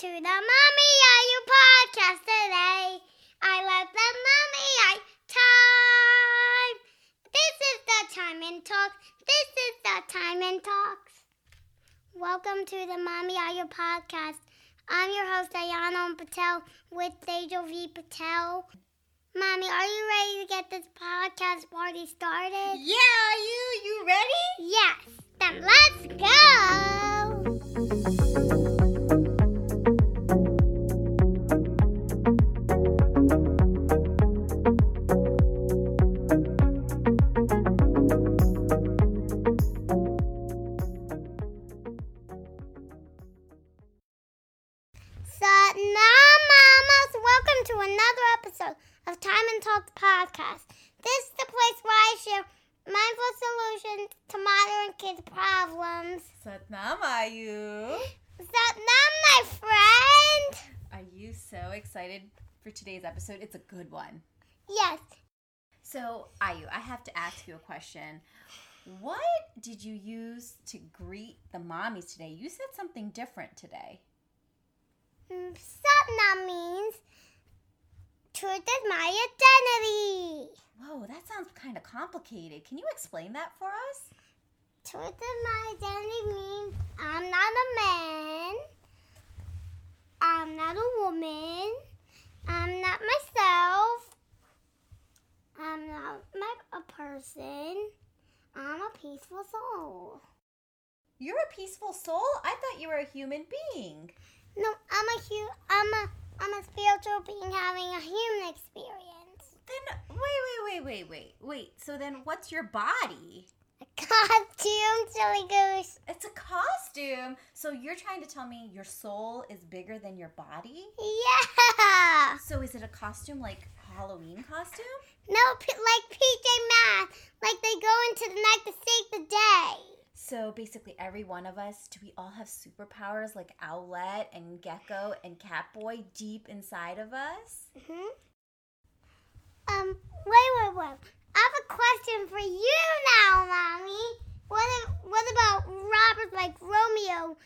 to the Mommy Are You podcast today. I love the Mommy I time. This is the time and talk. This is the time and talks. Welcome to the Mommy Are You podcast. I'm your host Ayana Patel with Dejo V Patel. Mommy, are you ready to get this podcast party started? Yeah, are you? You ready? Yes. Then let's go. Another episode of Time and Talk podcast. This is the place where I share mindful solutions to modern kids' problems. Satnam, are you? Now, my friend. Are you so excited for today's episode? It's a good one. Yes, So, Ayu, I have to ask you a question. What did you use to greet the mommies today? You said something different today. mm, Satnam means truth is my identity. Whoa, that sounds kind of complicated. Can you explain that for us? Truth is my identity means I'm not a man. I'm not a woman. I'm not myself. I'm not my, a person. I'm a peaceful soul. You're a peaceful soul? I thought you were a human being. No, I'm a hu- I'm a I'm a spiritual being having a human experience. Then, wait, wait, wait, wait, wait. Wait, so then what's your body? A costume, silly goose. It's a costume. So you're trying to tell me your soul is bigger than your body? Yeah. So is it a costume like Halloween costume? No, like PJ Masks, like they go into the night to save the day. So basically every one of us, do we all have superpowers like Owlette and Gekko and Catboy deep inside of us? hmm Um, wait, wait, wait. I have a question for you now, Mommy. What, if, what about robbers like Romeo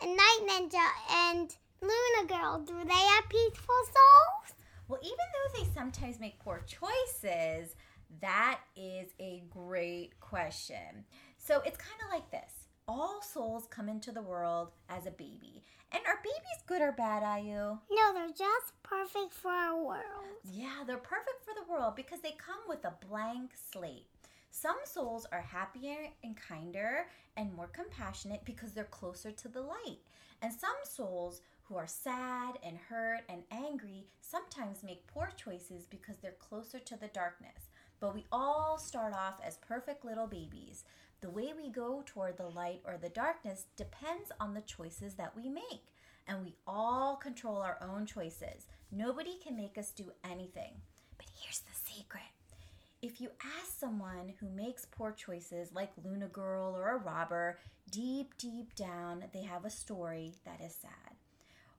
and Night Ninja and Luna Girl? Do they have peaceful souls? Well, even though they sometimes make poor choices, that is a great question. So it's kind of like this. All souls come into the world as a baby. And are babies good or bad, Ayu? No, they're just perfect for our world. Yeah, they're perfect for the world because they come with a blank slate. Some souls are happier and kinder and more compassionate because they're closer to the light. And some souls who are sad and hurt and angry sometimes make poor choices because they're closer to the darkness. But we all start off as perfect little babies. The way we go toward the light or the darkness depends on the choices that we make. And we all control our own choices. Nobody can make us do anything. But here's the secret if you ask someone who makes poor choices, like Luna Girl or a robber, deep, deep down, they have a story that is sad.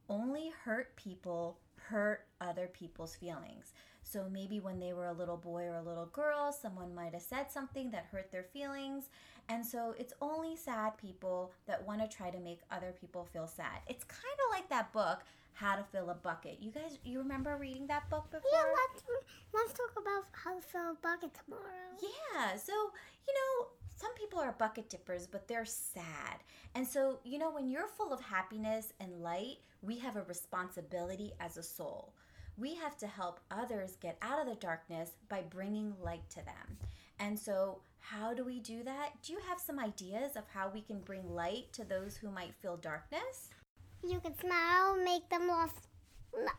Only hurt people hurt other people's feelings. So maybe when they were a little boy or a little girl, someone might have said something that hurt their feelings. And so it's only sad people that want to try to make other people feel sad. It's kind of like that book, How to Fill a Bucket. You guys, you remember reading that book before? Yeah, let's let's talk about how to fill a bucket tomorrow. Yeah, so you know, some people are bucket dippers, but they're sad. And so, you know, when you're full of happiness and light, we have a responsibility as a soul. We have to help others get out of the darkness by bringing light to them. And so, how do we do that? Do you have some ideas of how we can bring light to those who might feel darkness? You could smile, make them laugh,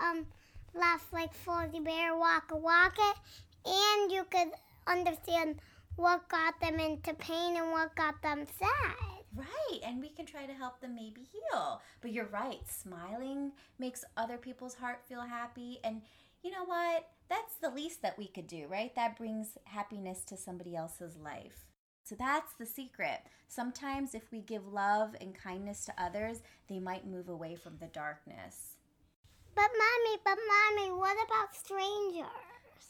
um, laugh like Fozzie Bear, Waka Waka, and you could understand what got them into pain and what got them sad. Right, and we can try to help them maybe heal. But you're right, smiling makes other people's heart feel happy. And you know what? That's the least that we could do, right? That brings happiness to somebody else's life. So that's the secret. Sometimes, if we give love and kindness to others, they might move away from the darkness. But mommy, but mommy, what about strangers?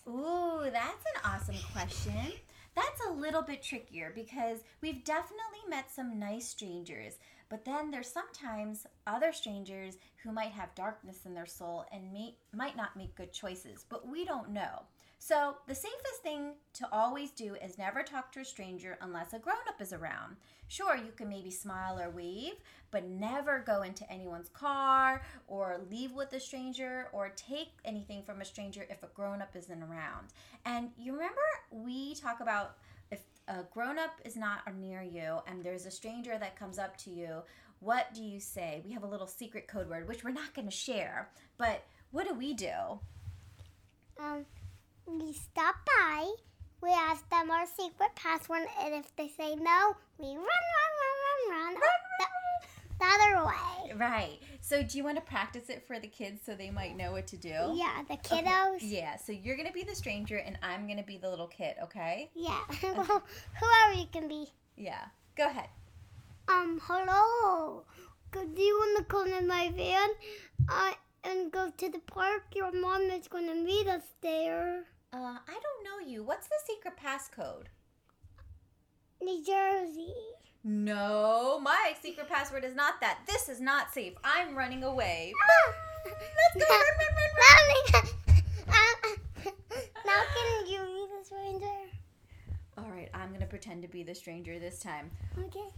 Ooh, that's an awesome question. That's a little bit trickier because we've definitely met some nice strangers, But then there's sometimes other strangers who might have darkness in their soul and may, might not make good choices, but we don't know. So, the safest thing to always do is never talk to a stranger unless a grown up is around. Sure, you can maybe smile or wave, but never go into anyone's car or leave with a stranger or take anything from a stranger if a grown up isn't around. And you remember we talk about if a grown up is not near you and there's a stranger that comes up to you, what do you say? We have a little secret code word, which we're not going to share, but what do we do? Um, we stop by, we ask them our secret password, and if they say no, we run, run, run, run, run, the, the other way. Right. So, do you want to practice it for the kids so they might know what to do? Yeah, the kiddos. Yeah. So you're gonna be the stranger, and I'm gonna be the little kid. Okay? Yeah. well, whoever you can be. Yeah. Go ahead. Um, hello. Do you want to come in my van? Uh, and go to the park. Your mom is going to meet us there. Uh, I don't know you. What's the secret passcode? New Jersey. No, my secret password is not that. This is not safe. I'm running away. Let's go. Run, run, run, run. now can you be the stranger? All right, I'm gonna pretend to be the stranger this time. Okay.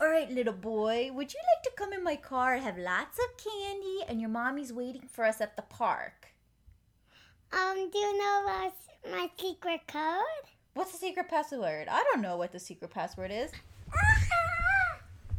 All right, little boy, would you like to come in my car and have lots of candy? And your mommy's waiting for us at the park. Um, do you know my, my secret code? What's the secret password? I don't know what the secret password is.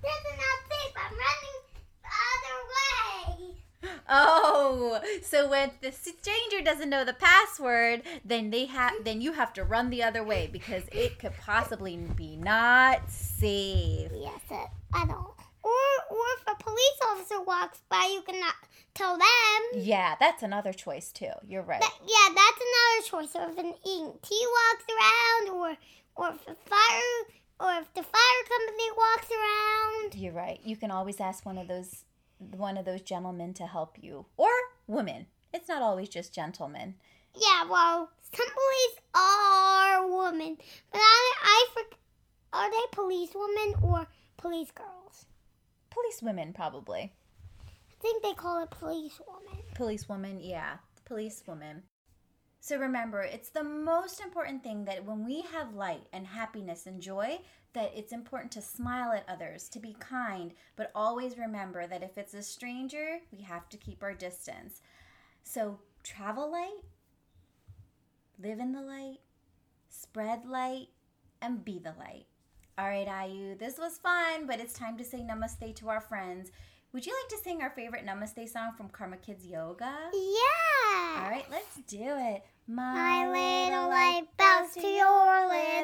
this is not safe. I'm running the other way. Oh, so when the stranger doesn't know the password, then they have then you have to run the other way because it could possibly be not safe. Yes, I don't. Or, or if a police officer walks by, you cannot tell them. Yeah, that's another choice too. You're right. That, yeah, that's another choice. Or if an EMT walks around, or or if a fire, or if the fire company walks around. You're right. You can always ask one of those one of those gentlemen to help you, or women. It's not always just gentlemen. Yeah, well, some police are women, but I, I for, are they police women or police girls? Police women, probably. I think they call it police woman. Police woman, yeah, police woman. So remember, it's the most important thing that when we have light and happiness and joy, that it's important to smile at others, to be kind, but always remember that if it's a stranger, we have to keep our distance. So travel light, live in the light, spread light, and be the light. All right, Ayu, this was fun, but it's time to say namaste to our friends. Would you like to sing our favorite namaste song from Karma Kids Yoga? Yeah. All right, let's do it. My My little light bows to your little